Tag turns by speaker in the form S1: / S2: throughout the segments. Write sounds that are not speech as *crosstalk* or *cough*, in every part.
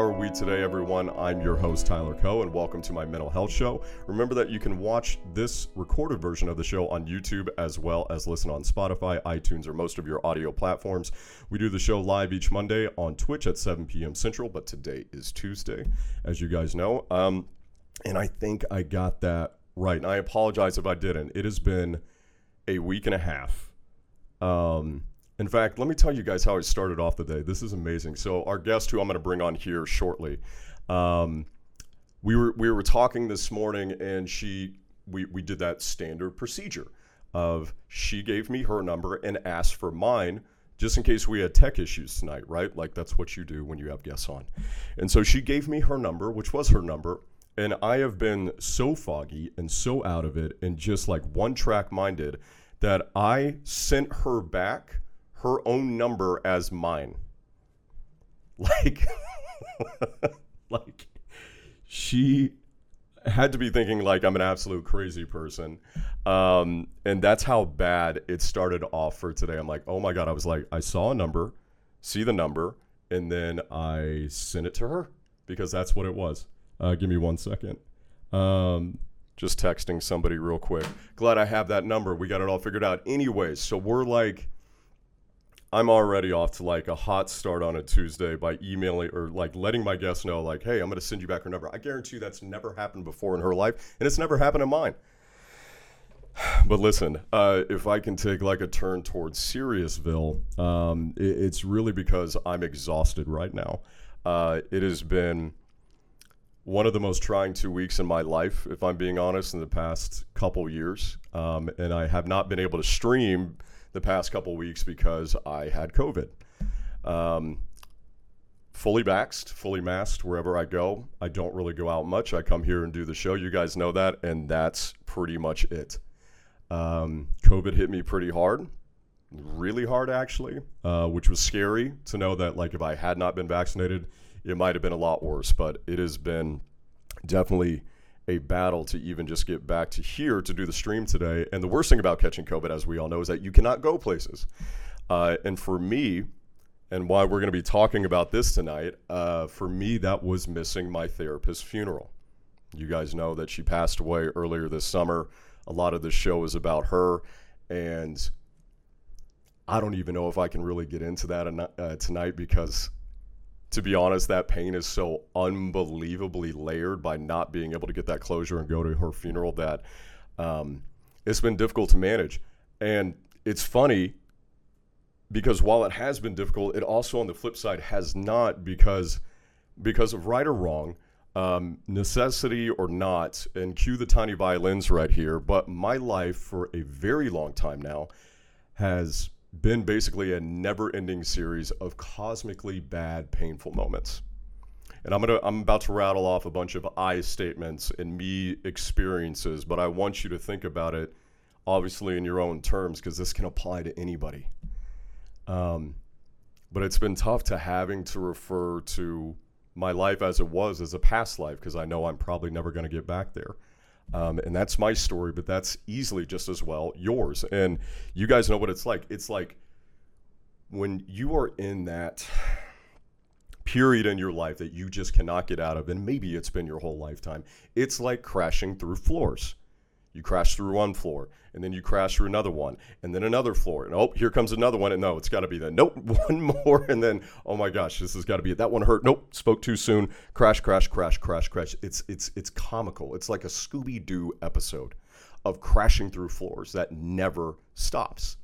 S1: Are we today, everyone? I'm your host, Tyler Coe, and welcome to my mental health show. Remember that you can watch this recorded version of the show on YouTube as well as listen on Spotify, iTunes, or most of your audio platforms. We do the show live each Monday on Twitch at 7 p.m. Central, but today is Tuesday, as you guys know. Um, and I think I got that right. And I apologize if I didn't. It has been a week and a half. Um, in fact, let me tell you guys how I started off the day. This is amazing. So, our guest, who I'm going to bring on here shortly, um, we were we were talking this morning, and she we we did that standard procedure of she gave me her number and asked for mine just in case we had tech issues tonight, right? Like that's what you do when you have guests on. And so she gave me her number, which was her number, and I have been so foggy and so out of it and just like one track minded that I sent her back her own number as mine. Like, *laughs* like she had to be thinking like I'm an absolute crazy person. Um, and that's how bad it started off for today. I'm like, oh my God. I was like, I saw a number, see the number, and then I sent it to her because that's what it was. Uh, give me one second. Um, just texting somebody real quick. Glad I have that number. We got it all figured out. Anyways, so we're like, I'm already off to like a hot start on a Tuesday by emailing or like letting my guests know, like, hey, I'm going to send you back her number. I guarantee you that's never happened before in her life, and it's never happened in mine. *sighs* But listen, uh, if I can take like a turn towards Seriousville, um, it, it's really because I'm exhausted right now. Uh, it has been one of the most trying two weeks in my life, if I'm being honest, in the past couple years. Um, and I have not been able to stream the past couple weeks because I had COVID. Um, fully vaxxed, fully masked wherever I go. I don't really go out much. I come here and do the show. You guys know that, and that's pretty much it. Um, COVID hit me pretty hard, really hard actually, uh, which was scary to know that like if I had not been vaccinated, it might have been a lot worse. But it has been definitely a battle to even just get back to here to do the stream today. And the worst thing about catching COVID, as we all know, is that you cannot go places. Uh, and for me, and why we're going to be talking about this tonight, uh, for me, that was missing my therapist's funeral. You guys know that she passed away earlier this summer. A lot of the show is about her. And I don't even know if I can really get into that uh, tonight because to be honest, that pain is so unbelievably layered by not being able to get that closure and go to her funeral that um, it's been difficult to manage. And it's funny because while it has been difficult, it also on the flip side has not because because of right or wrong, um, necessity or not, and cue the tiny violins right here. But my life for a very long time now has been basically a never-ending series of cosmically bad, painful moments. And I'm gonna I'm about to rattle off a bunch of I statements and me experiences, but I want you to think about it, obviously in your own terms, because this can apply to anybody. Um, but it's been tough to having to refer to my life as it was as a past life because I know I'm probably never going to get back there. Um, and that's my story, but that's easily just as well yours. And you guys know what it's like. It's like when you are in that period in your life that you just cannot get out of, and maybe it's been your whole lifetime, it's like crashing through floors. You crash through one floor, and then you crash through another one, and then another floor. And oh, here comes another one. And no, it's got to be that. Nope, *laughs* one more. And then, oh my gosh, this has got to be it. That one hurt. Nope, spoke too soon. Crash, crash, crash, crash, crash. It's it's it's comical. It's like a Scooby Doo episode of crashing through floors that never stops.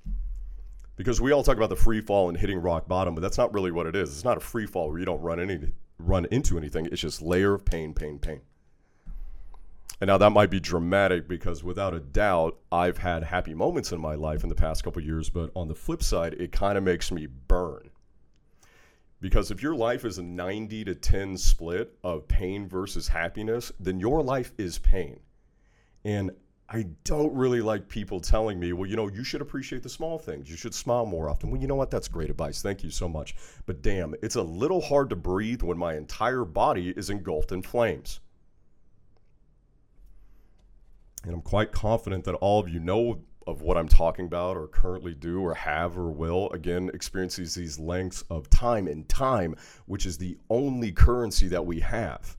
S1: Because we all talk about the free fall and hitting rock bottom, but that's not really what it is. It's not a free fall where you don't run any run into anything. It's just layer of pain, pain, pain. And now that might be dramatic because without a doubt, I've had happy moments in my life in the past couple years, but on the flip side, it kind of makes me burn. Because if your life is a 90 to 10 split of pain versus happiness, then your life is pain. And I don't really like people telling me, well, you know, you should appreciate the small things. You should smile more often. Well, you know what? That's great advice. Thank you so much. But damn, it's a little hard to breathe when my entire body is engulfed in flames. And I'm quite confident that all of you know of what I'm talking about or currently do or have or will again experiences these lengths of time and time, which is the only currency that we have.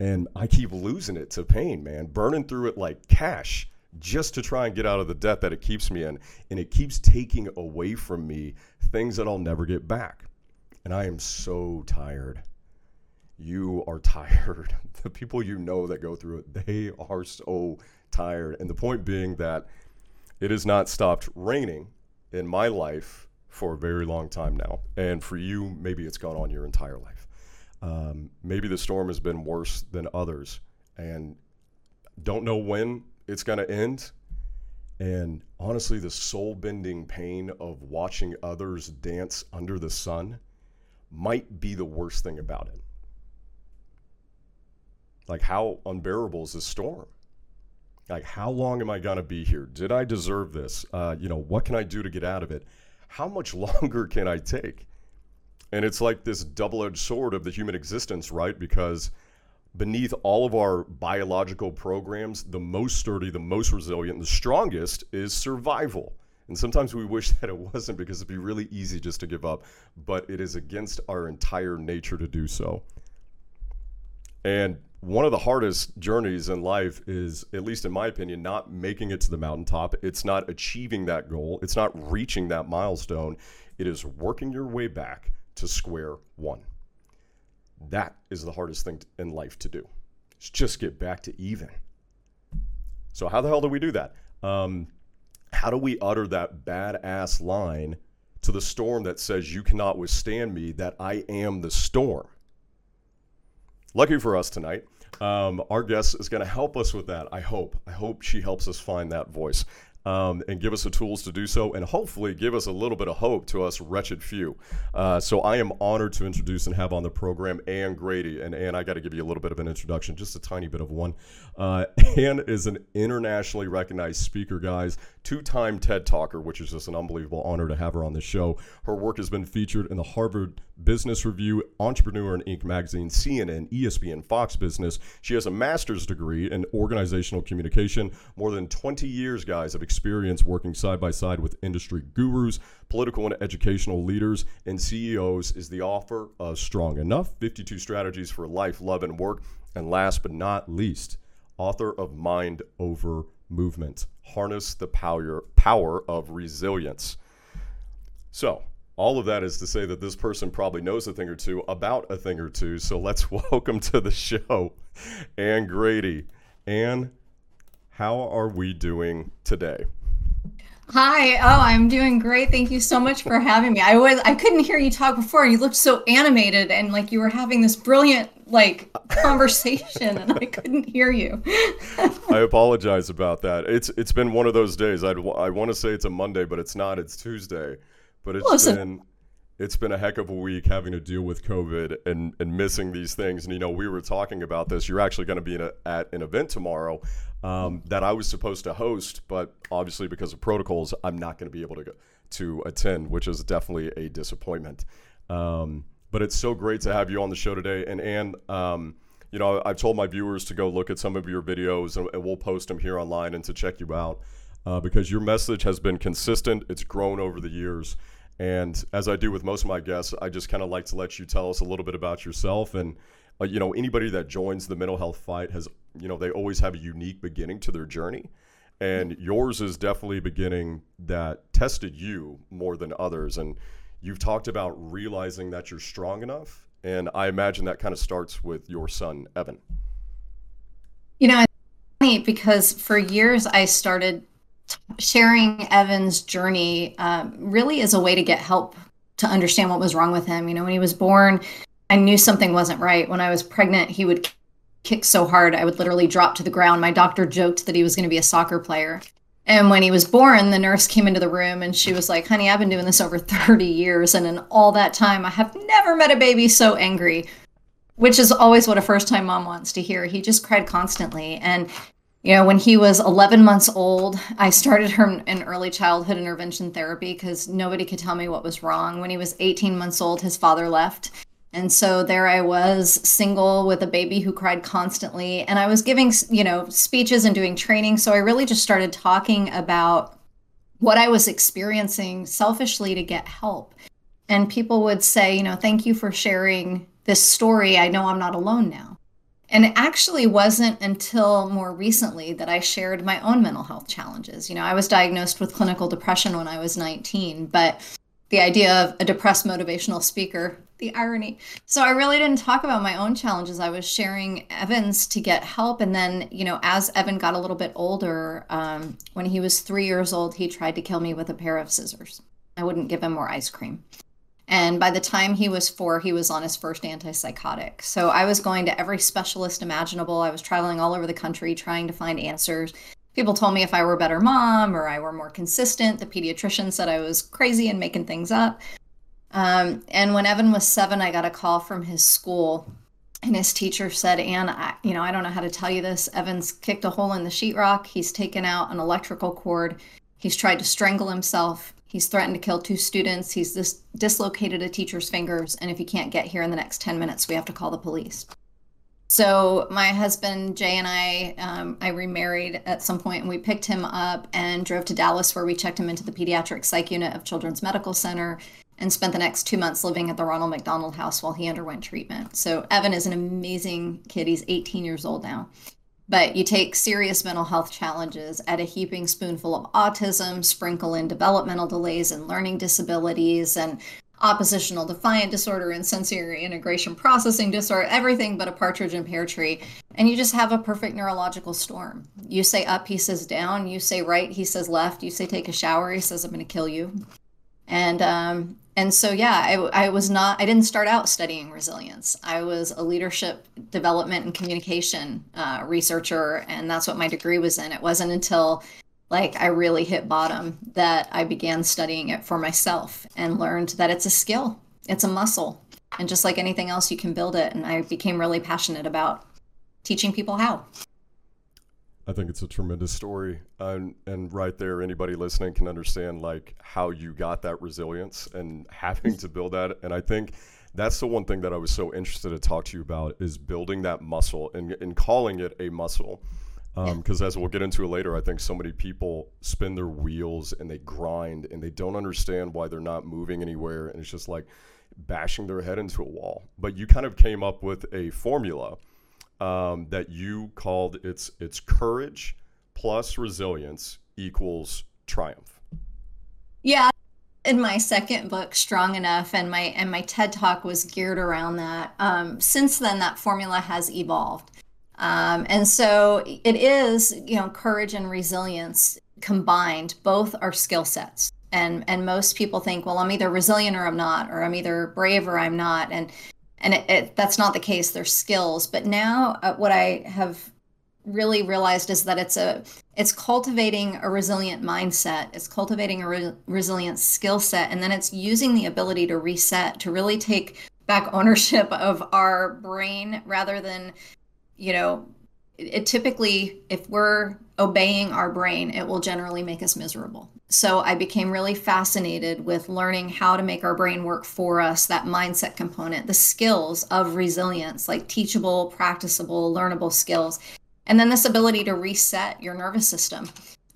S1: And I keep losing it to pain, man, burning through it like cash just to try and get out of the debt that it keeps me in. And it keeps taking away from me things that I'll never get back. And I am so tired. You are *laughs* tired. The people you know that go through it, they are so tired. And the point being that it has not stopped raining in my life for a very long time now. And for you, maybe it's gone on your entire life. Um, maybe the storm has been worse than others. And don't know when it's going to end. And honestly, the soul bending pain of watching others dance under the sun might be the worst thing about it. Like, how unbearable is this storm? Like, how long am I going to be here? Did I deserve this? Uh, you know, what can I do to get out of it? How much *laughs* longer can I take? And it's like this double edged sword of the human existence, right? Because beneath all of our biological programs, the most sturdy, the most resilient, the strongest is survival. And sometimes we wish *laughs* that it wasn't because it'd be really easy just to give up, but it is against our entire nature to do so. And one of the hardest journeys in life is, at least in my opinion, not making it to the mountaintop. It's not achieving that goal. It's not reaching that milestone. It is working your way back to square one. That is the hardest thing in life to do. It's just get back to even. So, how the hell do we do that? Um, how do we utter that badass line to the storm that says, You cannot withstand me, that I am the storm? Lucky for us tonight, um, our guest is going to help us with that. I hope. I hope she helps us find that voice um, and give us the tools to do so, and hopefully give us a little bit of hope to us wretched few. Uh, so I am honored to introduce and have on the program Anne Grady. And Anne, I got to give you a little bit of an introduction, just a tiny bit of one. Uh, *laughs* Anne is an internationally recognized speaker, guys, two time TED Talker, which is just an unbelievable honor to have her on this show. Her work has been featured in the Harvard Business Review, Entrepreneur and Inc. magazine, CNN, ESPN, Fox Business. She has a master's degree in organizational communication, more than 20 years, guys, of experience working side by side with industry gurus, political and educational leaders, and CEOs. Is the author of Strong Enough 52 Strategies for Life, Love, and Work. And last but not least, author of Mind Over moment. Harness the power, power of resilience. So, all of that is to say that this person probably knows a thing or two about a thing or two. So let's *laughs* welcome to the show Anne Grady. Anne, how are we doing today?
S2: Hi. Oh, I'm doing great. Thank you so much for having me. I was I couldn't hear you talk before. You looked so animated and like you were having this brilliant like conversation and I couldn't hear you. *laughs*
S1: I apologize about that. It's it's been one of those days. I'd, I want to say it's a Monday, but it's not. It's Tuesday. But it's Listen. been it's been a heck of a week having to deal with COVID and, and missing these things. And, you know, we were talking about this. You're actually going to be a, at an event tomorrow um, that I was supposed to host, but obviously because of protocols, I'm not going to be able to go, to attend, which is definitely a disappointment. Um, but it's so great to have you on the show today. And Anne, um, you know, I've told my viewers to go look at some of your videos, and, and we'll post them here online and to check you out uh, because your message has been consistent. It's grown over the years. And as I do with most of my guests, I just kind of like to let you tell us a little bit about yourself. And uh, you know anybody that joins the mental health fight has you know they always have a unique beginning to their journey. And yours is definitely a beginning that tested you more than others. And you've talked about realizing that you're strong enough and i imagine that kind of starts with your son evan.
S2: You know it's funny because for years i started sharing evan's journey um, really is a way to get help to understand what was wrong with him you know when he was born I knew something wasn't right. When I was pregnant, he would kick so hard, I would literally drop to the ground. My doctor joked that he was going to be a soccer player. And when he was born, the nurse came into the room and she was like, Honey, I've been doing this over 30 years. And in all that time, I have never met a baby so angry, which is always what a first time mom wants to hear. He just cried constantly. And, you know, when he was 11 months old, I started him in early childhood intervention therapy because nobody could tell me what was wrong. When he was 18 months old, his father left and so there I was, single with a baby who cried constantly. And I was giving, you know, speeches and doing training. So I really just started talking about what I was experiencing selfishly to get help. And people would say, you know, thank you for sharing this story. I know I'm not alone now. And it actually wasn't until more recently that I shared my own mental health challenges. You know, I was diagnosed with clinical depression when I was 19, but the idea of a depressed motivational speaker, the irony. So I really didn't talk about my own challenges. I was sharing Evan's to get help. And then, you know, as Evan got a little bit older, um, when he was three years old, he tried to kill me with a pair of scissors. I wouldn't give him more ice cream. And by the time he was four, he was on his first antipsychotic. So I was going to every specialist imaginable. I was traveling all over the country trying to find answers. People told me if I were a better mom or I were more consistent. The pediatrician said I was crazy and making things up. Um, and when Evan was seven, I got a call from his school. And his teacher said, Anne, I, you know, I don't know how to tell you this. Evan's kicked a hole in the sheetrock. He's taken out an electrical cord. He's tried to strangle himself He's threatened to kill two students. He's dis- dislocated a teacher's fingers. And if he can't get here in the next 10 minutes, we have to call the police. So my husband Jay and I, um, I remarried at some point, and we picked him up and drove to Dallas, where we checked him into the pediatric psych unit of Children's Medical Center, and spent the next two months living at the Ronald McDonald House while he underwent treatment. So Evan is an amazing kid. He's 18 years old now. But you take serious mental health challenges, add a heaping spoonful of autism, sprinkle in developmental delays and learning disabilities, and oppositional defiant disorder and sensory integration processing disorder, everything but a partridge in pear tree. And you just have a perfect neurological storm. You say up, he says down. You say right, he says left. You say take a shower, he says I'm going to kill you. And um, and so yeah I, I was not i didn't start out studying resilience. I was a leadership development and communication uh, researcher and that's what my degree was in. It wasn't until like i really hit bottom that i began studying it for myself and learned that it's a skill. It's a muscle. And just like anything else you can build it. And i became really passionate about teaching people how
S1: I think it's a tremendous story, and and right there, anybody listening can understand like how you got that resilience and having to build that. And I think that's the one thing that I was so interested to talk to you about is building that muscle and, and calling it a muscle. Because um, as we'll get into it later, I think so many people spin their wheels and they grind and they don't understand why they're not moving anywhere, and it's just like bashing their head into a wall. But you kind of came up with a formula um, that you called it's it's courage plus resilience equals triumph.
S2: Yeah, in my second book, Strong Enough, and my and my TED talk was geared around that. Um, since then, that formula has evolved, um, and so it is you know courage and resilience combined. Both are skill sets and and most people think well i'm either resilient or i'm not or i'm either brave or i'm not and and it, it, that's not the case. They're skills. But now uh, what i have really realized is that it's a it's cultivating a resilient mindset. It's cultivating a re- resilient skill set. And then it's using the ability to reset to really take back *laughs* ownership of our brain rather than you know it typically if we're obeying our brain it will generally make us miserable. So i became really fascinated with learning how to make our brain work for us that mindset component the skills of resilience like teachable practicable learnable skills and then this ability to reset your nervous system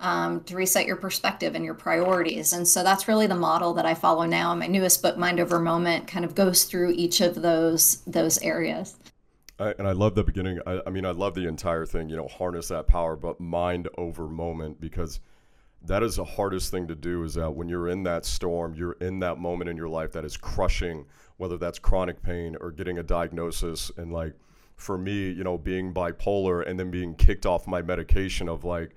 S2: um, to reset your perspective and your priorities. And so that's really the model that i follow now and my newest book mind over moment kind of goes through each of those those areas
S1: I, and I love the beginning. I, I mean, I love the entire thing. You know, harness that power, but mind over moment because that is the hardest thing to do. Is that when you're in that storm, you're in that moment in your life that is crushing, whether that's chronic pain or getting a diagnosis. And like for me, you know, being bipolar and then being kicked off my medication of like,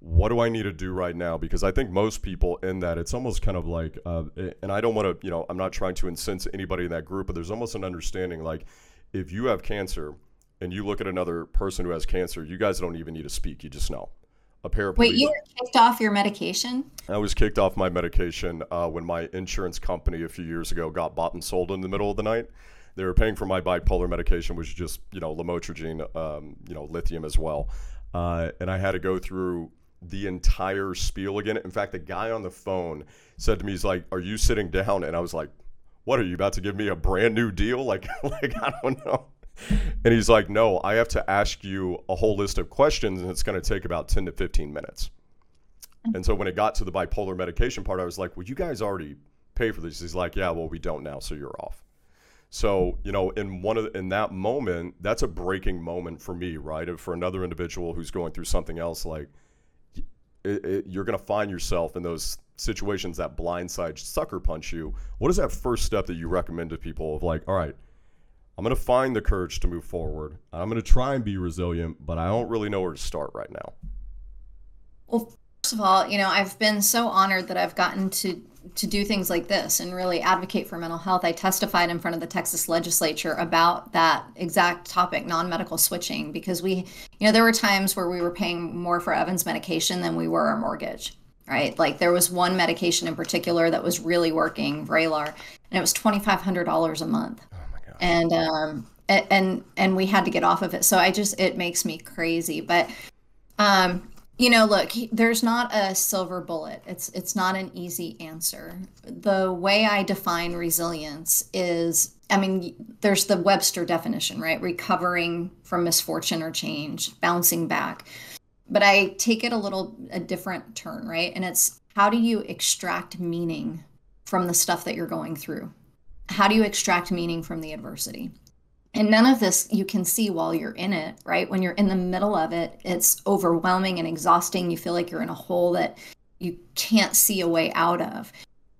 S1: what do I need to do right now? Because I think most people in that, it's almost kind of like, uh, and I don't want to, you know, I'm not trying to incense anybody in that group, but there's almost an understanding like if you have cancer and you look at another person who has cancer, you guys don't even need to speak. You just know. A paraplegic.
S2: Wait, you were kicked off your medication?
S1: I was kicked off my medication uh, when my insurance company a few years ago got bought and sold in the middle of the night. They were paying for my bipolar medication, which is just you know lamotrigine, um, you know lithium as well, uh, and I had to go through the entire spiel again. In fact, the guy on the phone said to me, "He's like, are you sitting down?" And I was like, what are you about to give me a brand new deal? *laughs* Like, like I don't know. And he's like, no, I have to ask you a whole list of questions, and it's going to take about 10 to 15 minutes. And so when it got to the bipolar medication part, I was like, well, you guys already pay for this. He's like, yeah, well, we don't now, so you're off. So you know, in one of the, in that moment, that's a breaking moment for me, right? For another individual who's going through something else, like it, it, you're going to find yourself in those situations that blindside sucker punch you. What is that first step that you recommend to people of like, all right, I'm going to find the courage to move forward. I'm going to try and be resilient, but I don't really know where to start right now.
S2: Well, first of all, you know, I've been so honored that I've gotten to to do things like this and really advocate for mental health. I testified in front of the Texas legislature about that exact topic, non-medical switching, because we, you know, there were times where we were paying more for Evan's medication than we were our mortgage, right? Like there was one medication in particular that was really working, Vraylar, and it was $2,500 a month. Oh my God. And, um, and, and we had to get off of it. So I just, it makes me crazy. But, um, you know look there's not a silver bullet it's it's not an easy answer the way i define resilience is i mean there's the webster definition right recovering from misfortune or change bouncing back but i take it a little a different turn right and it's how do you extract meaning from the stuff that you're going through how do you extract meaning from the adversity and none of this you can see while you're in it, right? When you're in the middle of it, it's overwhelming and exhausting. You feel like you're in a hole that you can't see a way out of.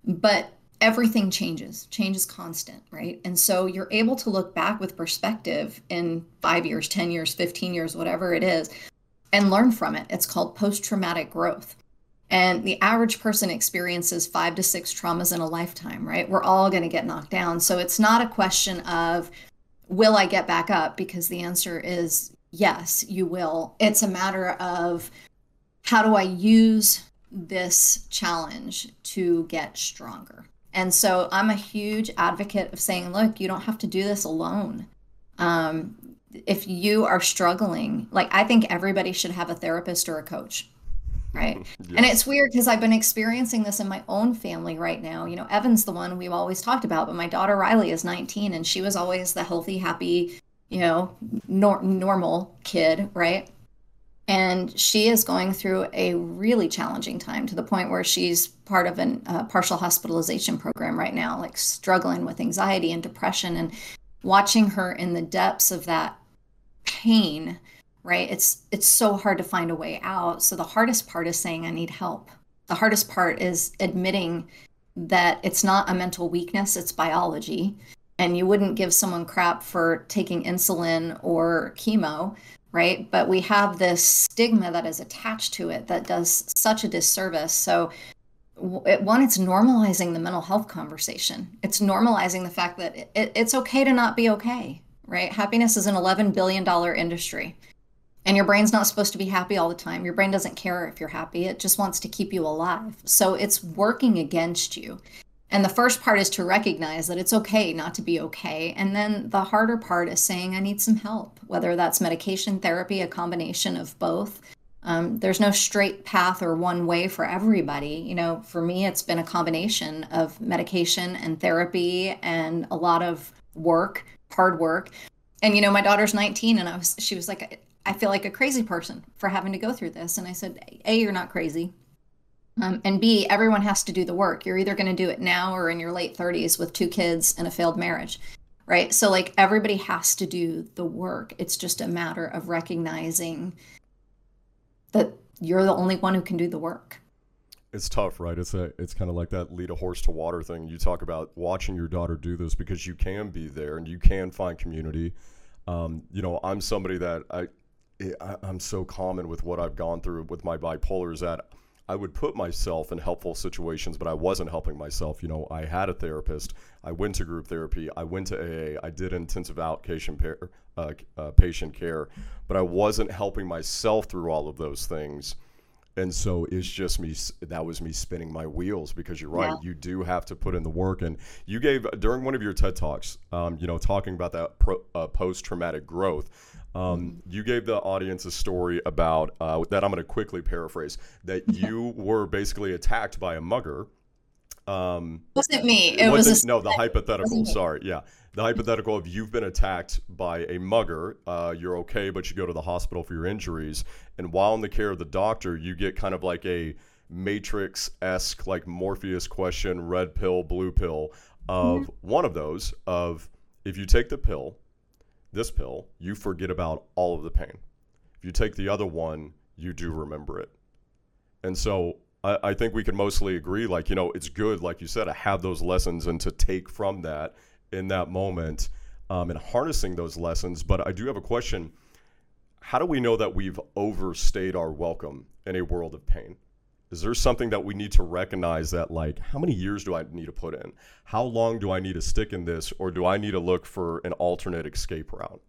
S2: But everything changes, change is constant, right? And so you're able to look back with perspective in five years, 10 years, 15 years, whatever it is, and learn from it. It's called post traumatic growth. And the average person experiences five to six traumas in a lifetime, right? We're all going to get knocked down. So it's not a question of, will I get back up? Because the answer is yes, you will. It's a matter of how do I use this challenge to get stronger? And so I'm a huge advocate of saying, look, you don't have to do this alone. Um, if you are struggling, like I think everybody should have a therapist or a coach right? Yes. and it's weird because i've been experiencing this in my own family right now. You know evan's the one we've always talked about but my daughter riley is 19 and she was always the healthy happy you know nor- normal kid right? And she is going through a really challenging time to the point where she's part of a uh, partial hospitalization program right now like struggling with anxiety and depression and watching her in the depths of that pain right? It's it's so hard to find a way out. So the hardest part is saying i need help. The hardest part is admitting that it's not a mental weakness it's biology. And you wouldn't give someone crap for taking insulin or chemo right? But we have this stigma that is attached to it that does such a disservice. So one it's normalizing the mental health conversation. It's normalizing the fact that it, it's okay to not be okay right happiness is an 11 billion dollar industry and your brain's not supposed to be happy all the time. Your brain doesn't care if you're happy, it just wants to keep you alive. So it's working against you. And the first part is to recognize that it's okay not to be okay. And then the harder part is saying, I need some help, whether that's medication, therapy, a combination of both. Um, there's no straight path or one way for everybody. You know, for me, it's been a combination of medication and therapy and a lot of work, hard work. And, you know, my daughter's 19 and I was, she was like, I feel like a crazy person for having to go through this. And I said, A, you're not crazy. Um, and B, everyone has to do the work. You're either going to do it now or in your late 30s with two kids and a failed marriage, right? So, like, everybody has to do the work. It's just a matter of recognizing that you're the only one who can do the work.
S1: It's tough, right? It's a it's kind of like that lead a horse to water thing. You talk about watching your daughter do this because you can be there and you can find community. Um, you know, I'm somebody that I I, am so common with what I've gone through with my bipolar is that I would put myself in helpful situations, but I wasn't helping myself. You know, I had a therapist. I went to group therapy. I went to AA. I did intensive outpatient uh, uh, patient care, but I wasn't helping myself through all of those things. And so it's just me. That was me spinning my wheels because you're right. Yeah. You do have to put in the work. And you gave during one of your TED talks, um, you know, talking about that pro, uh, post traumatic growth um, you gave the audience a story about uh, that. I'm going to quickly paraphrase that *laughs* you were basically attacked by a mugger.
S2: Um, wasn't me. It wasn't, was
S1: a, no the *laughs* hypothetical. Sorry, yeah, the hypothetical of you've been attacked by a mugger. Uh, you're okay, but you go to the hospital for your injuries, and while in the care of the doctor, you get kind of like a matrix esque like Morpheus question, red pill, blue pill, of mm-hmm. one of those of if you take the pill, this pill, you forget about all of the pain. If you take the other one, you do remember it. And so I, I think we can mostly agree, like, you know, it's good, like you said, to have those lessons and to take from that in that moment um, and harnessing those lessons. But I do have a question. How do we know that we've overstayed our welcome in a world of pain? Is there something that we need to recognize that, like, how many years do I need to put in? How long do I need to stick in this? Or do I need to look for an alternate escape route?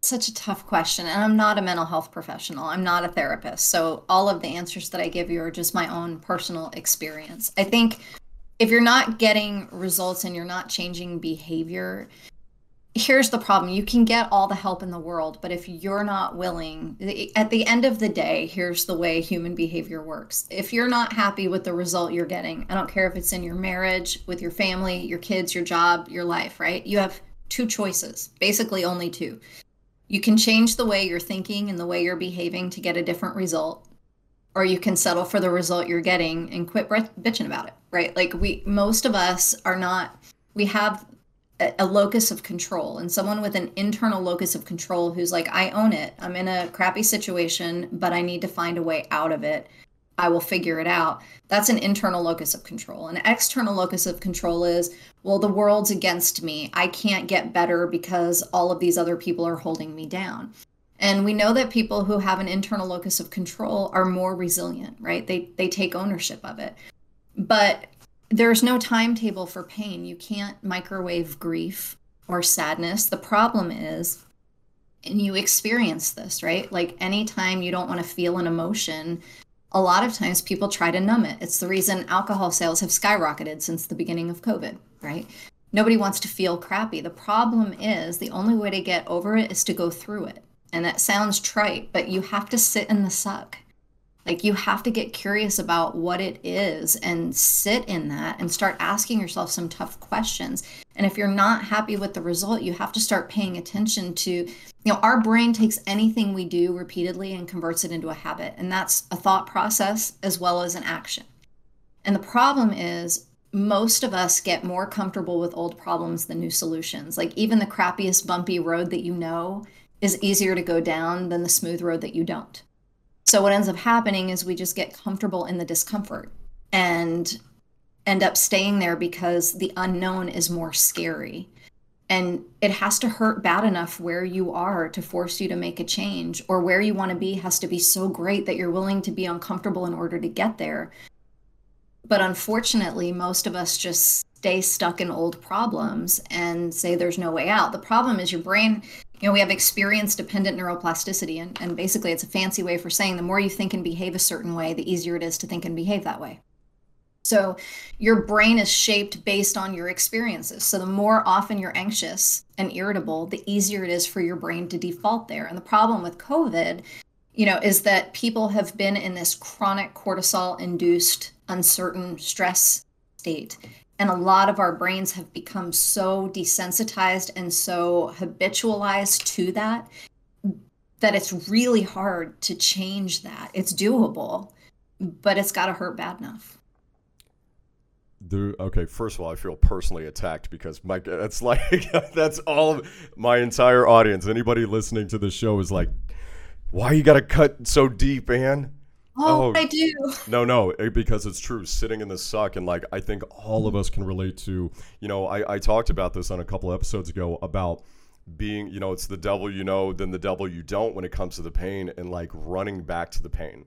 S2: such a tough question and i'm not a mental health professional i'm not a therapist so all of the answers that i give you are just my own personal experience i think if you're not getting results and you're not changing behavior here's the problem. You can get all the help in the world but if you're not willing at the end of the day here's the way human behavior works. If you're not happy with the result you're getting i don't care if it's in your marriage with your family your kids your job your life right? You have two choices basically only two. You can change the way you're thinking and the way you're behaving to get a different result, or you can settle for the result you're getting and quit bitching about it, right? Like we, most of us are not, we have a, a locus of control and someone with an internal locus of control who's like, I own it. I'm in a crappy situation, but I need to find a way out of it. I will figure it out. That's an internal locus of control. An external locus of control is, well, the world's against me. I can't get better because all of these other people are holding me down. And we know that people who have an internal locus of control are more resilient, right? They they take ownership of it. But there's no timetable for pain. You can't microwave grief or sadness. The problem is and you experience this, right? Like anytime you don't want to feel an emotion, a lot of times people try to numb it. It's the reason alcohol sales have skyrocketed since the beginning of COVID, right? Nobody wants to feel crappy. The problem is the only way to get over it is to go through it. And that sounds trite, but you have to sit in the suck. Like you have to get curious about what it is and sit in that and start asking yourself some tough questions. And if you're not happy with the result, you have to start paying attention to, you know, our brain takes anything we do repeatedly and converts it into a habit. And that's a thought process as well as an action. And the problem is most of us get more comfortable with old problems than new solutions. Like even the crappiest bumpy road that you know is easier to go down than the smooth road that you don't. So what ends up happening is we just get comfortable in the discomfort and end up staying there because the unknown is more scary. And it has to hurt bad enough where you are to force you to make a change, or where you want to be has to be so great that you're willing to be uncomfortable in order to get there. But unfortunately, most of us just stay stuck in old problems and say there's no way out. The problem is your brain you know, we have experience dependent neuroplasticity, and, and basically it's a fancy way for saying the more you think and behave a certain way, the easier it is to think and behave that way. So your brain is shaped based on your experiences. So the more often you're anxious and irritable, the easier it is for your brain to default there. And the problem with COVID, you know, is that people have been in this chronic cortisol induced uncertain stress state and a lot of our brains have become so desensitized and so habitualized to that that it's really hard to change that. It's doable, but it's got to hurt bad enough.
S1: Okay. First of all, I feel personally attacked because my it's *laughs* like that's all of my entire audience. Anybody listening to the show is like, "Why you got to cut so deep, Anne?"
S2: Oh, oh, I do. *laughs*
S1: No, no, eh, because it's true. Sitting in the suck, and like I think all of us can relate to. You know, I, I talked about this on a couple episodes ago about being, you know, it's the devil you know, then the devil you don't when it comes to the pain, and like running back to the pain,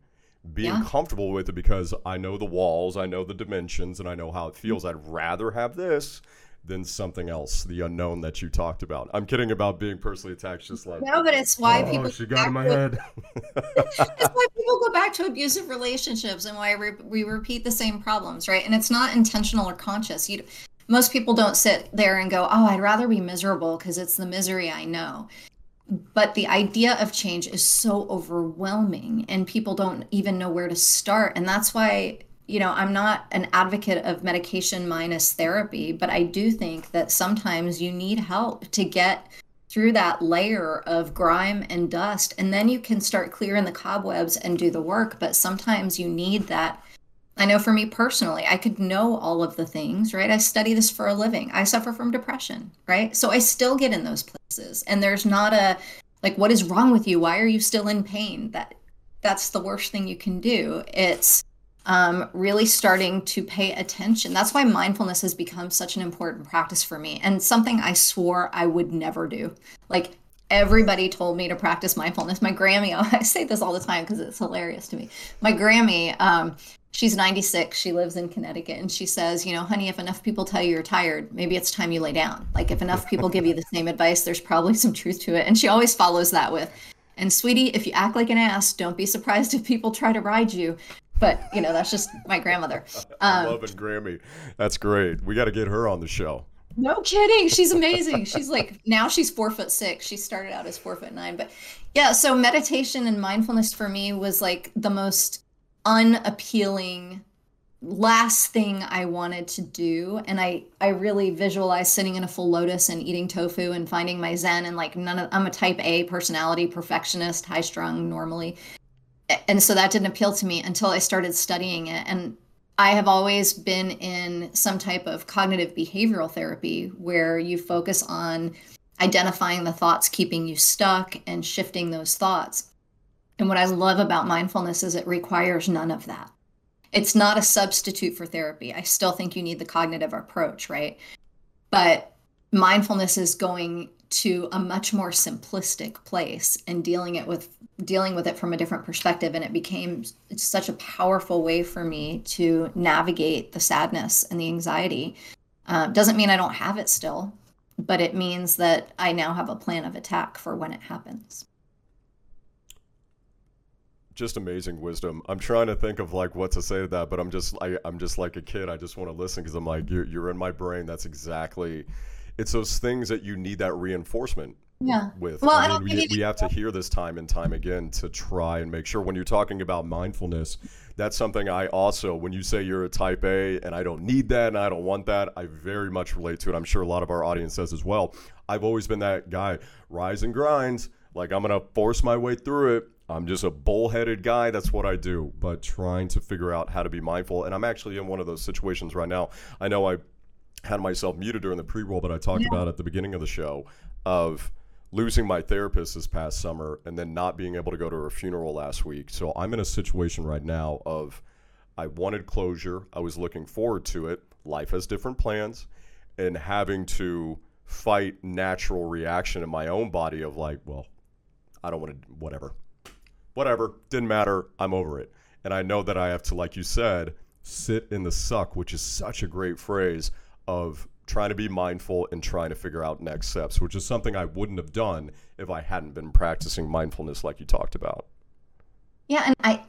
S1: being yeah. comfortable with it because I know the walls, I know the dimensions, and I know how it feels. I'd rather have this than something else, the unknown that you talked about. I'm kidding about being personally attached, just like
S2: no, but it's why
S1: oh,
S2: people.
S1: She got in my head. *laughs*
S2: it's why people go back to abusive relationships and why we, we repeat the same problems, right? And it's not intentional or conscious. You, most people don't sit there and go, "Oh, I'd rather be miserable because it's the misery I know." But the idea of change is so overwhelming, and people don't even know where to start, and that's why you know, I'm not an advocate of medication minus therapy, but I do think that sometimes you need help to get through that layer of grime and dust. And then you can start clearing the cobwebs and do the work but sometimes you need that. I know for me personally i could know all of the things right? I study this for a living. I suffer from depression right? So i still get in those places. And there's not a like what is wrong with you? Why are you still in pain? That that's the worst thing you can do. It's um, really starting to pay attention. That's why mindfulness has become such an important practice for me and something I swore I would never do. Like everybody told me to practice mindfulness. My Grammy, *laughs* I say this all the time because it's hilarious to me. My Grammy, um, she's 96. She lives in Connecticut. And she says, you know, honey, if enough people tell you you're tired, maybe it's time you lay down. Like if enough people give you the same advice, there's probably some truth to it. And she always follows that with, and sweetie, if you act like an ass, don't be surprised if people try to ride you but you know that's just my grandmother. *laughs*
S1: Um, loving Grammy. That's great. We got to get her on the show.
S2: No kidding. She's amazing. She's like now she's four foot six. She started out as four foot nine, but yeah. So meditation and mindfulness for me was like the most unappealing last thing I wanted to do. And I I really visualized sitting in a full lotus and eating tofu and finding my zen and like none of I'm a type A personality, perfectionist, high strung normally and so that didn't appeal to me until I started studying it. And I have always been in some type of cognitive behavioral therapy where you focus on identifying the thoughts keeping you stuck and shifting those thoughts. And what I love about mindfulness is it requires none of that. It's not a substitute for therapy. I still think you need the cognitive approach, right? But mindfulness is going to a much more simplistic place and dealing it with dealing with it from a different perspective and it became such a powerful way for me to navigate the sadness and the anxiety uh, doesn't mean i don't have it still but it means that i now have a plan of attack for when it happens
S1: just amazing wisdom. I'm trying to think of like what to say to that, but I'm just I, I'm just like a kid. I just want to listen because I'm like you're you're in my brain. That's exactly it's those things that you need that reinforcement
S2: yeah.
S1: with. Well, I mean, we, we have to hear this time and time again to try and make sure when you're talking about mindfulness, that's something I also, when you say you're a type A and I don't need that and I don't want that, I very much relate to it. I'm sure a lot of our audience says as well. I've always been that guy, rise and grinds. Like I'm going to force my way through it. I'm just a bullheaded guy. That's what I do. But trying to figure out how to be mindful. And I'm actually in one of those situations right now. I know I had myself muted during the pre-roll, but I talked yeah. about at the beginning of the show of losing my therapist this past summer and then not being able to go to her funeral last week. So I'm in a situation right now of I wanted closure. I was looking forward to it. Life has different plans and having to fight natural reaction in my own body of like, well, I don't want to whatever. Whatever, didn't matter. I'm over it. And I know that I have to like you said, sit in the suck, which is such a great phrase of trying to be mindful and trying to figure out next steps, which is something I wouldn't have done if I hadn't been practicing mindfulness like you talked about.
S2: Yeah, and I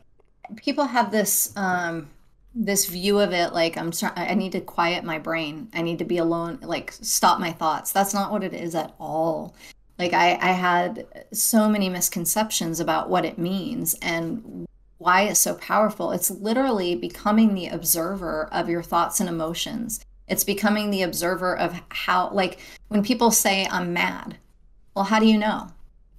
S2: people have this um this view of it like I'm sorry I need to quiet my brain. I need to be alone, like stop my thoughts. That's not what it is at all. Like I I had so many misconceptions about what it means and why it's so powerful. It's literally becoming the observer of your thoughts and emotions it's becoming the observer of how, like, when people say, I'm mad, well, how do you know?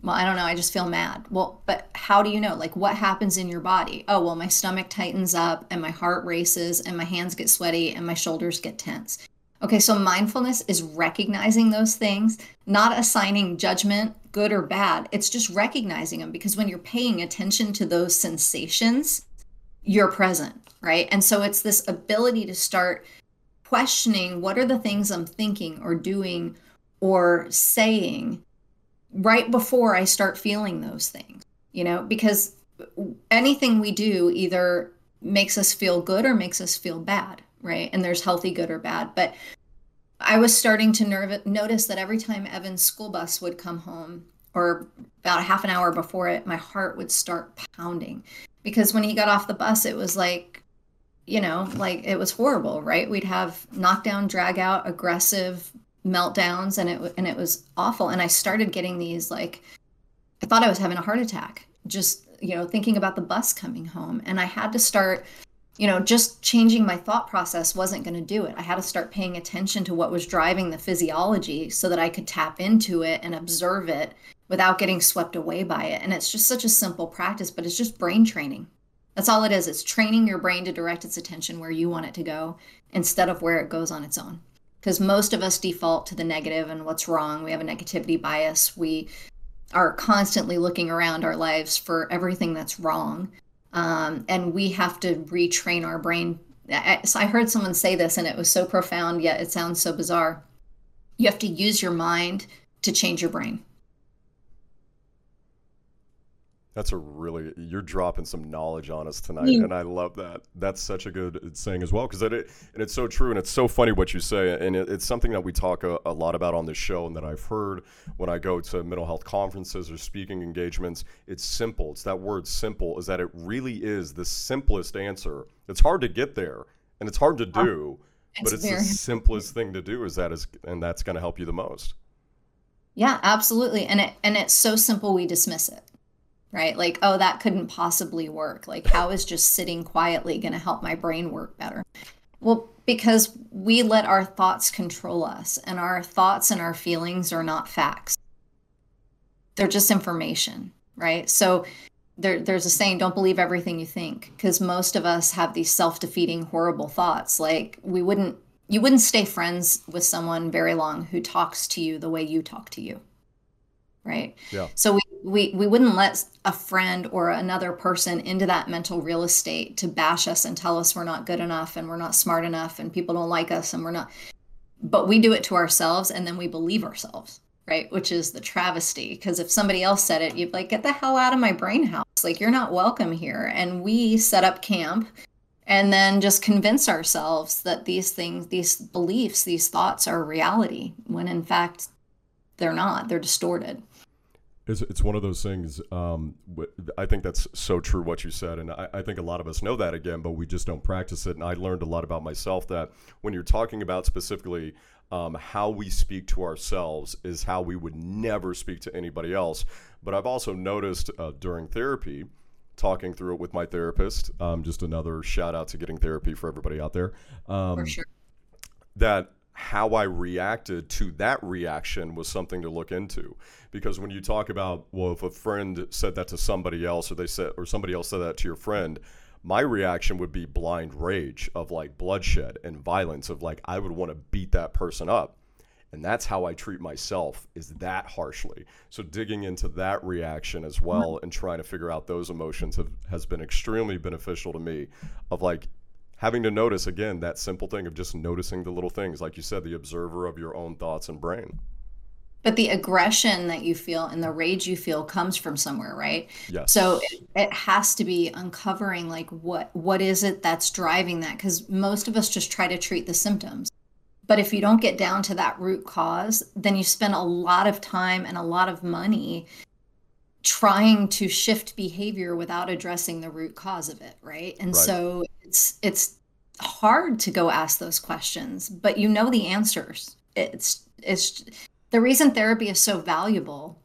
S2: Well, I don't know. I just feel mad. Well, but how do you know? Like, what happens in your body? Oh, well, my stomach tightens up and my heart races and my hands get sweaty and my shoulders get tense. Okay, so mindfulness is recognizing those things, not assigning judgment, good or bad. It's just recognizing them because when you're paying attention to those sensations, you're present, right? And so it's this ability to start questioning what are the things I'm thinking or doing or saying right before I start feeling those things, you know, because anything we do either makes us feel good or makes us feel bad, right? And there's healthy good or bad. But I was starting to nerv- notice that every time Evan's school bus would come home, or about half an hour before it, my heart would start pounding. Because when he got off the bus, it was like you know, like it was horrible, right? We'd have knockdown, drag out, aggressive meltdowns, and it and it was awful. And I started getting these like, I thought I was having a heart attack, just you know, thinking about the bus coming home, and I had to start you know, just changing my thought process wasn't going to do it. I had to start paying attention to what was driving the physiology so that I could tap into it and observe it without getting swept away by it. And it's just such a simple practice, but it's just brain training. That's all it is. It's training your brain to direct its attention where you want it to go instead of where it goes on its own. Because most of us default to the negative and what's wrong. We have a negativity bias. We are constantly looking around our lives for everything that's wrong um, and we have to retrain our brain. I, I heard someone say this, and it was so profound, yet it sounds so bizarre. You have to use your mind to change your brain.
S1: That's a really you're dropping some knowledge on us tonight, mm. and I love that. That's such a good saying as well because it, and it's so true, and it's so funny what you say, and it, it's something that we talk a, a, lot about on this show, and that I've heard when I go to mental health conferences or speaking engagements. It's simple. It's that word "simple" is that it really is the simplest answer. It's hard to get there, and it's hard to do, it's but it's the simplest thing to do. Is that is, and that's going to help you the most.
S2: Yeah, absolutely, and it and it's so simple we dismiss it right? Like, oh, that couldn't possibly work. Like, how is just sitting quietly going to help my brain work better? Well, because we let our thoughts control us, and our thoughts and our feelings are not facts. They're just information, right? So there, there's a saying, don't believe everything you think, because most of us have these self defeating, horrible thoughts. Like, we wouldn't, you wouldn't stay friends with someone very long who talks to you the way you talk to you right?
S1: Yeah.
S2: So we, we we wouldn't let a friend or another person into that mental real estate to bash us and tell us we're not good enough and we're not smart enough and people don't like us and we're not but we do it to ourselves and then we believe ourselves right? Which is the travesty because if somebody else said it you'd be like get the hell out of my brain house. Like you're not welcome here. And we set up camp and then just convince ourselves that these things these beliefs these thoughts are reality when in fact they're not. They're distorted
S1: it's, it's one of those things. Um, I think that's so true what you said, and I, I, think a lot of us know that again, but we just don't practice it. And I learned a lot about myself that when you're talking about specifically um, how we speak to ourselves is how we would never speak to anybody else. But I've also noticed uh, during therapy, talking through it with my therapist, um, just another shout out to getting therapy for everybody out there.
S2: Um, for sure.
S1: That how I reacted to that reaction was something to look into. Because when you talk about, well, if a friend said that to somebody else, or they said, or somebody else said that to your friend, my reaction would be blind rage of like bloodshed and violence of like I would want to beat that person up. And that's how I treat myself is that harshly. So digging into that reaction as well and trying to figure out those emotions have, has been extremely beneficial to me of like having to notice again that simple thing of just noticing the little things like you said the observer of your own thoughts and brain.
S2: But the aggression that you feel and the rage you feel comes from somewhere right?
S1: Yes.
S2: so it, it has to be uncovering like what what is it that's driving that? Because most of us just try to treat the symptoms. But if you don't get down to that root cause then you spend a lot of time and a lot of money trying to shift behavior without addressing the root cause of it right? And right. so it's it's hard to go ask those questions but you know the answers. It's it's the reason therapy is so valuable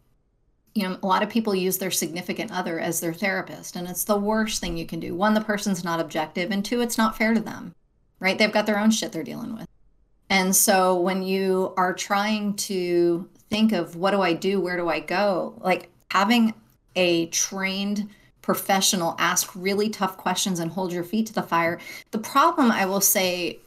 S2: you know a lot of people use their significant other as their therapist and it's the worst thing you can do. One the person's not objective and two it's not fair to them right? They've got their own shit they're dealing with. And so when you are trying to think of what do i do? Where do i go? Like having a trained professional ask really tough questions and hold your feet to the fire. The problem I will say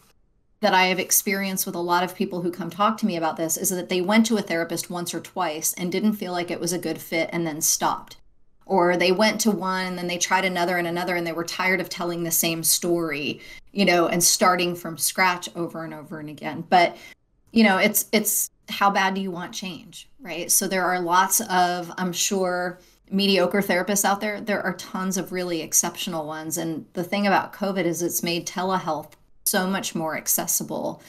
S2: that I have experienced with a lot of people who come talk to me about this is that they went to a therapist once or twice and didn't feel like it was a good fit and then stopped. Or they went to one and then they tried another and another and they were tired of telling the same story, you know, and starting from scratch over and over and again. But, you know, it's it's how bad do you want change, right? So there are lots of, I'm sure, mediocre therapists out there. There are tons of really exceptional ones. And the thing about COVID is it's made telehealth so much more accessible.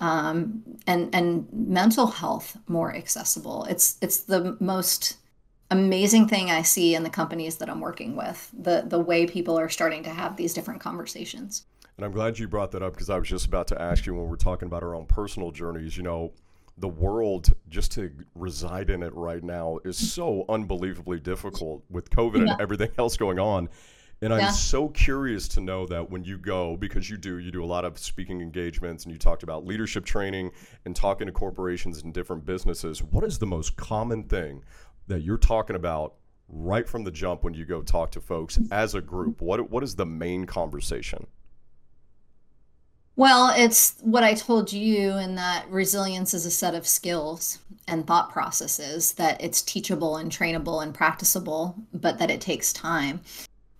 S2: Um, and and mental health more accessible. It's it's the most amazing thing I see in the companies that I'm working with. The the way people are starting to have these different conversations.
S1: And I'm glad you brought that up because I was just about to ask you when we're talking about our own personal journeys. You know, the world just to reside in it right now is mm. so unbelievably difficult with COVID yeah. and everything else going on. And I'm so curious to know that when you go, because you do, you do a lot of speaking engagements and you talked about leadership training and talking to corporations and different businesses. What is the most common thing that you're talking about right from the jump when you go talk to folks as a group? What, what is the main conversation?
S2: Well, it's what I told you in that resilience is a set of skills and thought processes, that it's teachable and trainable and practicable, but that it takes time.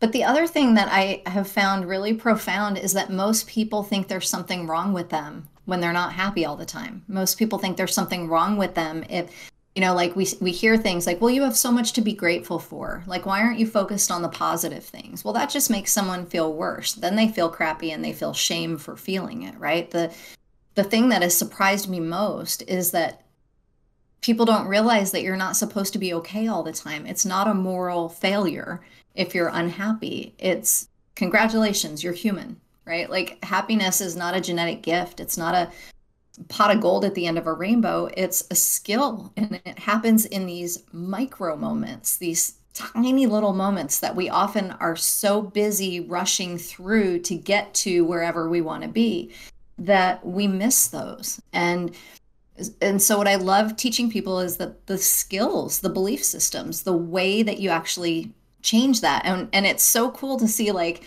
S2: But the other thing that I have found really profound is that most people think there's something wrong with them when they're not happy all the time. Most people think there's something wrong with them if you know like we we hear things like well you have so much to be grateful for. Like why aren't you focused on the positive things? Well that just makes someone feel worse. Then they feel crappy and they feel shame for feeling it, right? The the thing that has surprised me most is that people don't realize that you're not supposed to be okay all the time. It's not a moral failure if you're unhappy. It's congratulations, you're human, right? Like happiness is not a genetic gift. It's not a pot of gold at the end of a rainbow. It's a skill and it happens in these micro moments, these tiny little moments that we often are so busy rushing through to get to wherever we want to be that we miss those. And and so what I love teaching people is that the skills, the belief systems, the way that you actually change that and and it's so cool to see like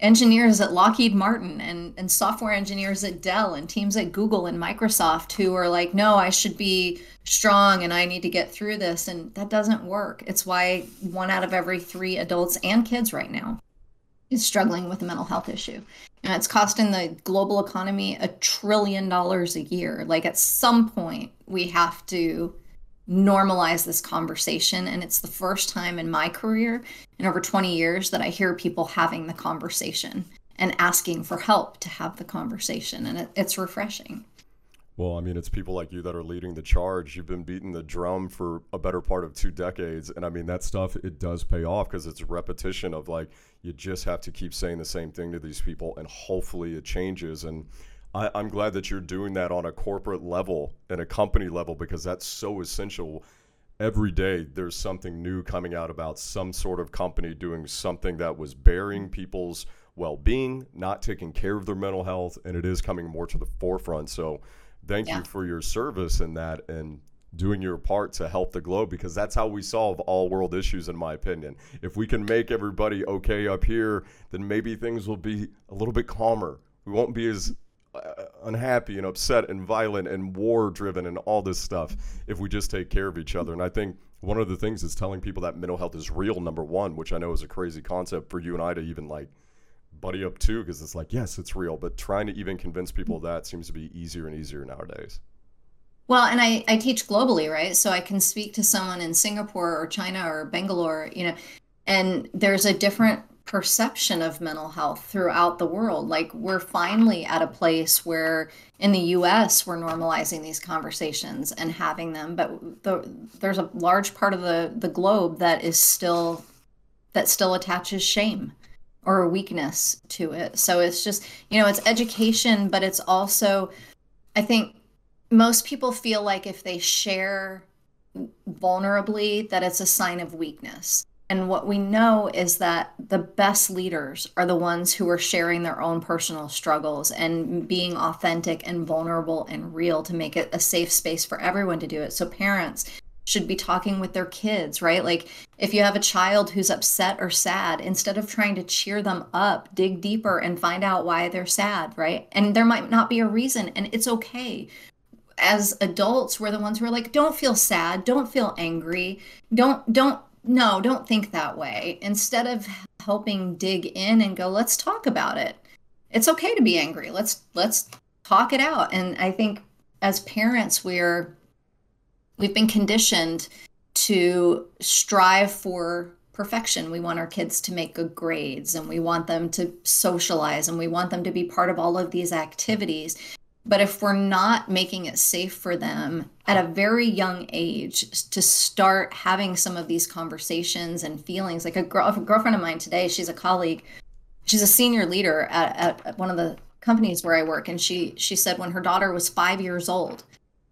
S2: engineers at Lockheed Martin and and software engineers at Dell and teams at Google and Microsoft who are like no I should be strong and I need to get through this. And that doesn't work. It's why one out of every 3 adults and kids right now is struggling with a mental health issue. And it's costing the global economy a trillion dollars a year. Like at some point we have to normalize this conversation. And it's the first time in my career in over 20 years that I hear people having the conversation and asking for help to have the conversation. And it, it's refreshing.
S1: Well, I mean, it's people like you that are leading the charge. You've been beating the drum for a better part of two decades. And I mean, that stuff, it does pay off because it's a repetition of like, you just have to keep saying the same thing to these people and hopefully it changes. And I, I'm glad that you're doing that on a corporate level and a company level because that's so essential. Every day, there's something new coming out about some sort of company doing something that was burying people's well being, not taking care of their mental health, and it is coming more to the forefront. So, thank yeah. you for your service in that and doing your part to help the globe because that's how we solve all world issues in my opinion if we can make everybody okay up here then maybe things will be a little bit calmer we won't be as Uh, unhappy and upset and violent and war driven and all this stuff if we just take care of each other. And I think one of the things is telling people that mental health is real, number one, which I know is a crazy concept for you and I to even like buddy up to because it's like, yes, it's real. But trying to even convince people of that seems to be easier and easier nowadays.
S2: Well, and I, I teach globally, right? So I can speak to someone in Singapore or China or Bangalore, you know, and there's a different perception of mental health throughout the world. Like we're finally at a place where in the US we're normalizing these conversations and having them, but the, there's a large part of the the globe that is still that still attaches shame or a weakness to it. So it's just, you know, it's education, but it's also I think most people feel like if they share vulnerably that it's a sign of weakness and what we know is that the best leaders are the ones who are sharing their own personal struggles and being authentic and vulnerable and real to make it a safe space for everyone to do it. So, parents should be talking with their kids, right? Like, if you have a child who's upset or sad, instead of trying to cheer them up, dig deeper and find out why they're sad, right? And there might not be a reason, and it's okay as adults we're the ones who are like don't feel sad don't feel angry don't don't no, don't think that way. Instead of helping dig in and go, let's talk about it. It's okay to be angry. Let's let's talk it out. And I think as parents we're we've been conditioned to strive for perfection. We want our kids to make good grades and we want them to socialize and we want them to be part of all of these activities. But if we're not making it safe for them at a very young age to start having some of these conversations and feelings, like a, girl, a girlfriend of mine today, she's a colleague, she's a senior leader at, at, one of the companies where I work, and she she said when her daughter was five years old,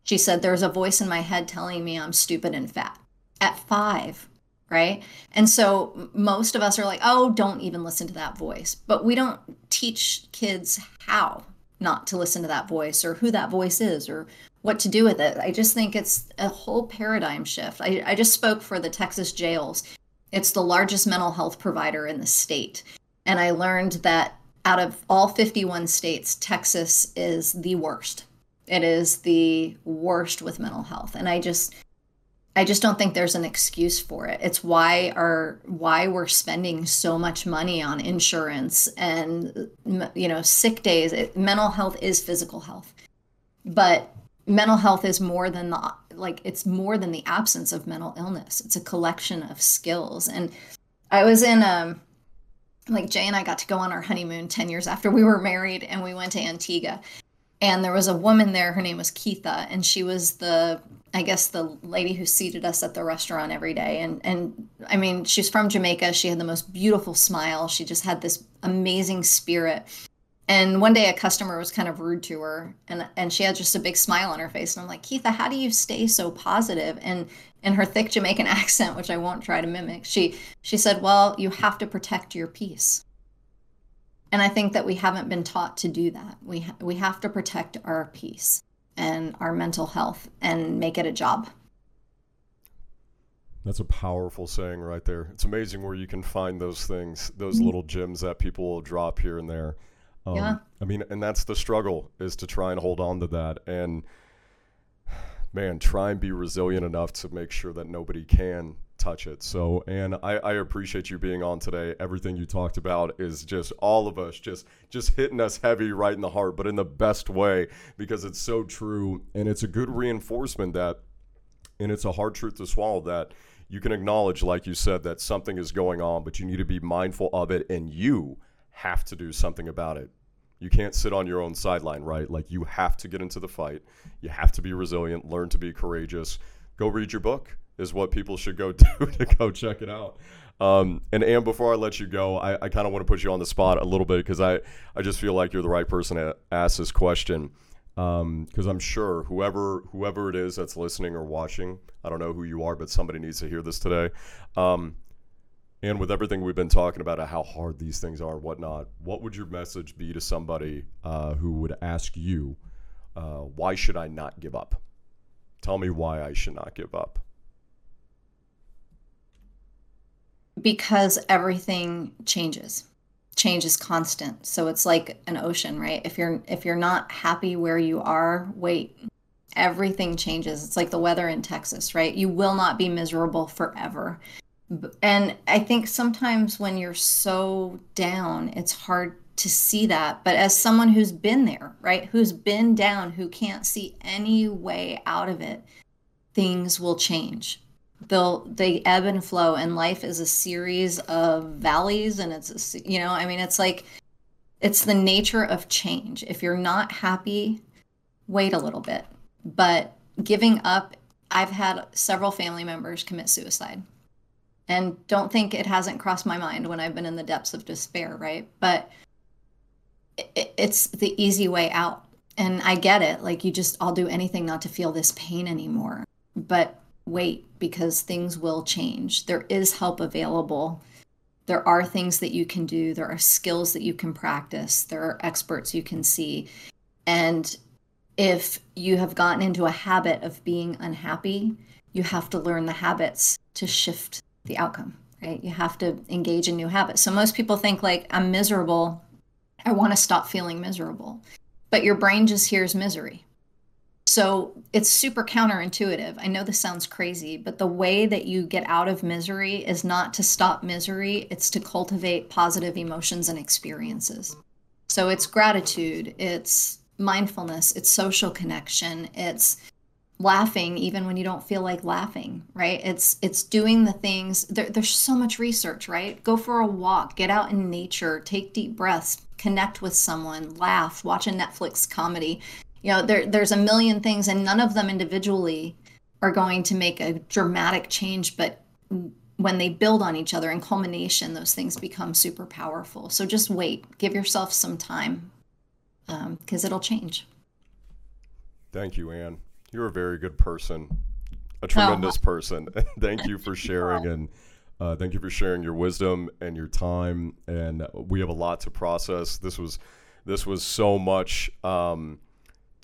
S2: she said there's a voice in my head telling me I'm stupid and fat. At five, right? And so most of us are like, oh, don't even listen to that voice. But we don't teach kids how not to listen to that voice or who that voice is or what to do with it. I just think it's a whole paradigm shift. I, I just spoke for the Texas jails. It's the largest mental health provider in the state. And I learned that out of all 51 states, Texas is the worst. It is the worst with mental health. And I just, I just don't think there's an excuse for it. It's why our why we're spending so much money on insurance and you know sick days. It, mental health is physical health, but mental health is more than the like it's more than the absence of mental illness. It's a collection of skills. And I was in um like Jay and I got to go on our honeymoon 10 years after we were married and we went to Antigua. And there was a woman there, her name was Keitha, and she was the I guess the lady who seated us at the restaurant every day. And and I mean, she's from Jamaica. She had the most beautiful smile. She just had this amazing spirit. And one day a customer was kind of rude to her and and she had just a big smile on her face. And I'm like, Keitha, how do you stay so positive? And in her thick Jamaican *laughs* accent, which I won't try to mimic, she she said, Well, you have to protect your peace. And I think that we haven't been taught to do that. We ha- we have to protect our peace and our mental health and make it a job.
S1: That's a powerful saying right there. It's amazing where you can find those things, those mm-hmm. little gems that people will drop here and there. Um, yeah. I mean, and that's the struggle is to try and hold on to that. And *sighs* man, try and be resilient enough to make sure that nobody can touch it. So, and I, I appreciate you being on today. Everything you talked about is just all of us just just hitting us heavy right in the heart, but in the best way because it's so true and it's a good reinforcement that and it's a hard truth to swallow that you can acknowledge like you said that something is going on, but you need to be mindful of it and you have to do something about it. You can't sit on your own sideline, right? Like you have to get into the fight. You have to be resilient, learn to be courageous. Go read your book is what people should go *laughs* do to go check it out. Um, and Anne, before I let you go, I, I kind of want to put you on the spot a little bit because I, I just feel like you're the right person to ask this question. Because um, I'm sure whoever whoever it is that's listening or watching, I don't know who you are, but somebody needs to hear this today. Um, and with everything we've been talking about how hard these things are and whatnot, what would your message be to somebody uh, who would ask you, uh, why should I not give up? Tell me why I should not give up.
S2: Because everything changes. Change is constant. So it's like an ocean right? If you're if you're not happy where you are wait. Everything changes. It's like the weather in texas right? You will not be miserable forever. And i think sometimes when you're so down it's hard to see that. But as someone who's been there right? Who's been down who can't see any way out of it things will change they'll they ebb and flow and life is a series of valleys and it's a, you know i mean it's like it's the nature of change. If you're not happy wait a little bit. But giving up i've had several family members commit suicide. And don't think it hasn't crossed my mind when i've been in the depths of despair right? But it, it's the easy way out. And i get it. Like you just i'll do anything not to feel this pain anymore. But wait because things will change. There is help available. There are things that you can do. There are skills that you can practice. There are experts you can see. And if you have gotten into a habit of being unhappy, you have to learn the habits to shift the outcome, right? You have to engage in new habits. So most people think like I'm miserable. I want to stop feeling miserable. But your brain just hears misery so it's super counterintuitive. I know this sounds crazy, but the way that you get out of misery is not to stop misery, it's to cultivate positive emotions and experiences. So it's gratitude, it's mindfulness, it's social connection, it's laughing even when you don't feel like laughing right it's it's doing the things there, there's so much research right go for a walk get out in nature take deep breaths connect with someone laugh watch a netflix comedy you know there there's a million things and none of them individually are going to make a dramatic change but when they build on each other in culmination those things become super powerful so just wait give yourself some time because um, it'll change
S1: thank you anne you're a very good person a tremendous oh. *laughs* person *laughs* thank you for sharing and Uh, thank you for sharing your wisdom and your time. And we have a lot to process. This was this was so much um,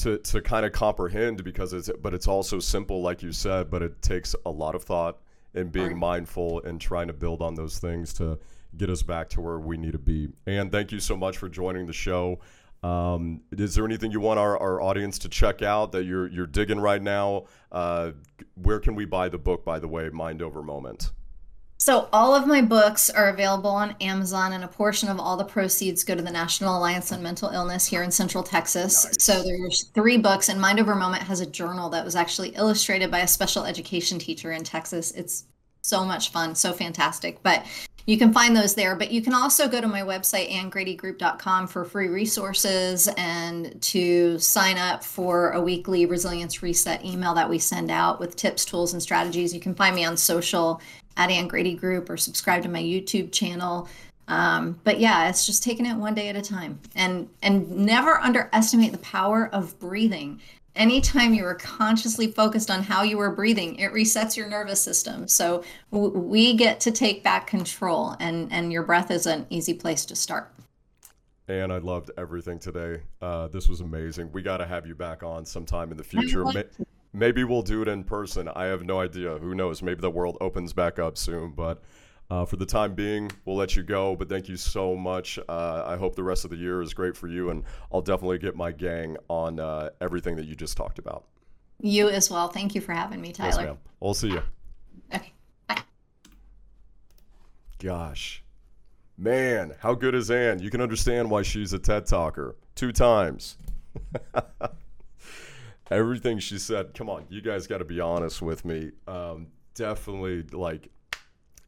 S1: to to kind of comprehend because it's but it's also simple, like you said. But it takes a lot of thought and being
S2: Right.
S1: mindful and trying to build on those things to get us back to where we need to be. And thank you so much for joining the show. Um, is there anything you want our, our audience to check out that you're you're digging right now? Uh, where can we buy the book, by the way, Mind Over Moment?
S2: So all of my books are available on Amazon, and a portion of all the proceeds go to the National Alliance on Mental Illness here in Central Texas.
S1: Nice.
S2: So there's three books, and Mind Over Moment has a journal that was actually illustrated by a special education teacher in Texas. It's so much fun, so fantastic. But you can find those there. But you can also go to my website, annegradygroup.com, for free resources and to sign up for a weekly resilience reset email that we send out with tips, tools, and strategies. You can find me on social at Anne Grady Group or subscribe to my YouTube channel. Um, but yeah, it's just taking it one day at a time, and and never underestimate the power of breathing. Anytime you are consciously focused on how you are breathing, it resets your nervous system. So w- we get to take back control, and and your breath is an easy place to start.
S1: And I loved everything today. Uh, this was amazing. We got to have you back on sometime in the future. Maybe we'll do it in person. I have no idea. Who knows? Maybe the world opens back up soon. But uh, for the time being, we'll let you go. But thank you so much. Uh, I hope the rest of the year is great for you. And I'll definitely get my gang on uh, everything that you just talked about.
S2: You as well. Thank you for having me,
S1: Yes,
S2: Tyler.
S1: ma'am. We'll see you.
S2: Okay. Bye.
S1: Gosh. Man, how good is Anne? You can understand why she's a TED Talker two times. *laughs* Everything she said, come on, you guys got to be honest with me. Um, definitely, like,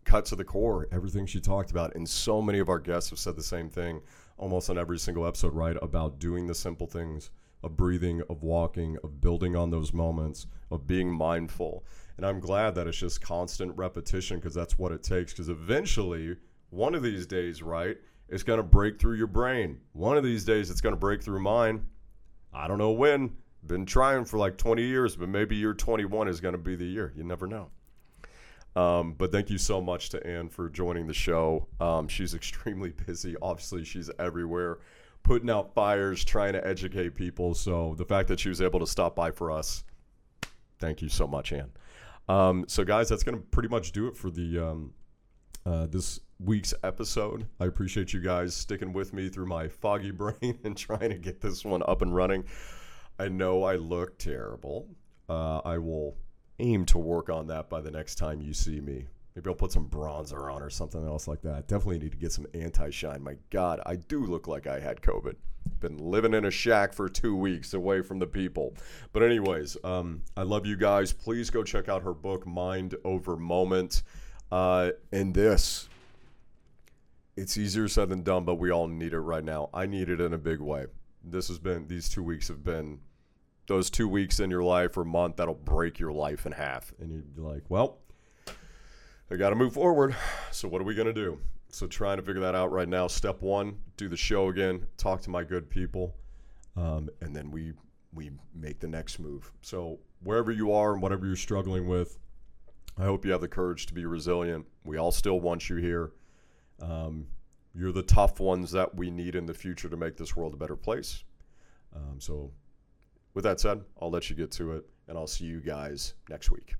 S1: cut to the core, everything she talked about. And so many of our guests have said the same thing almost on every single episode, right? About doing the simple things of breathing, of walking, of building on those moments, of being mindful. And I'm glad that it's just constant repetition because that's what it takes. Because eventually, one of these days, right, it's going to break through your brain. One of these days, it's going to break through mine. I don't know when. Been trying for like 20 years, but maybe year 21 is going to be the year. You never know. Um, but thank you so much to Anne for joining the show. Um, she's extremely *laughs* busy. Obviously, she's everywhere, putting out fires, trying to educate people. So the fact that she was able to stop by for us, thank you so much, Anne. Um, so guys, that's going to pretty much do it for the um, uh, this week's episode. I appreciate you guys sticking with me through my foggy *laughs* brain and trying to get this one up and running. I know I look terrible. Uh, I will aim to work on that by the next time you see me. Maybe I'll put some bronzer on or something else like that. Definitely need to get some anti shine. My God, I do look like I had COVID. Been living in a shack for two weeks away from the people. But, anyways, um, I love you guys. Please go check out her book, Mind Over Moment. Uh, and this, it's easier said than done, but we all need it right now. I need it in a big way. This has been, these two weeks have been those two weeks in your life or month that'll break your life in half. And you'd be like, well, I got to move forward. So, what are we going to do? So, trying to figure that out right now. Step one, do the show again, talk to my good people, um, and then we we make the next move. So, wherever you are and whatever you're struggling with, I hope you have the courage to be resilient. We all still want you here. Um, you're the tough ones that we need in the future to make this world a better place. Um, so, with that said, I'll let you get to it, and I'll see you guys next week.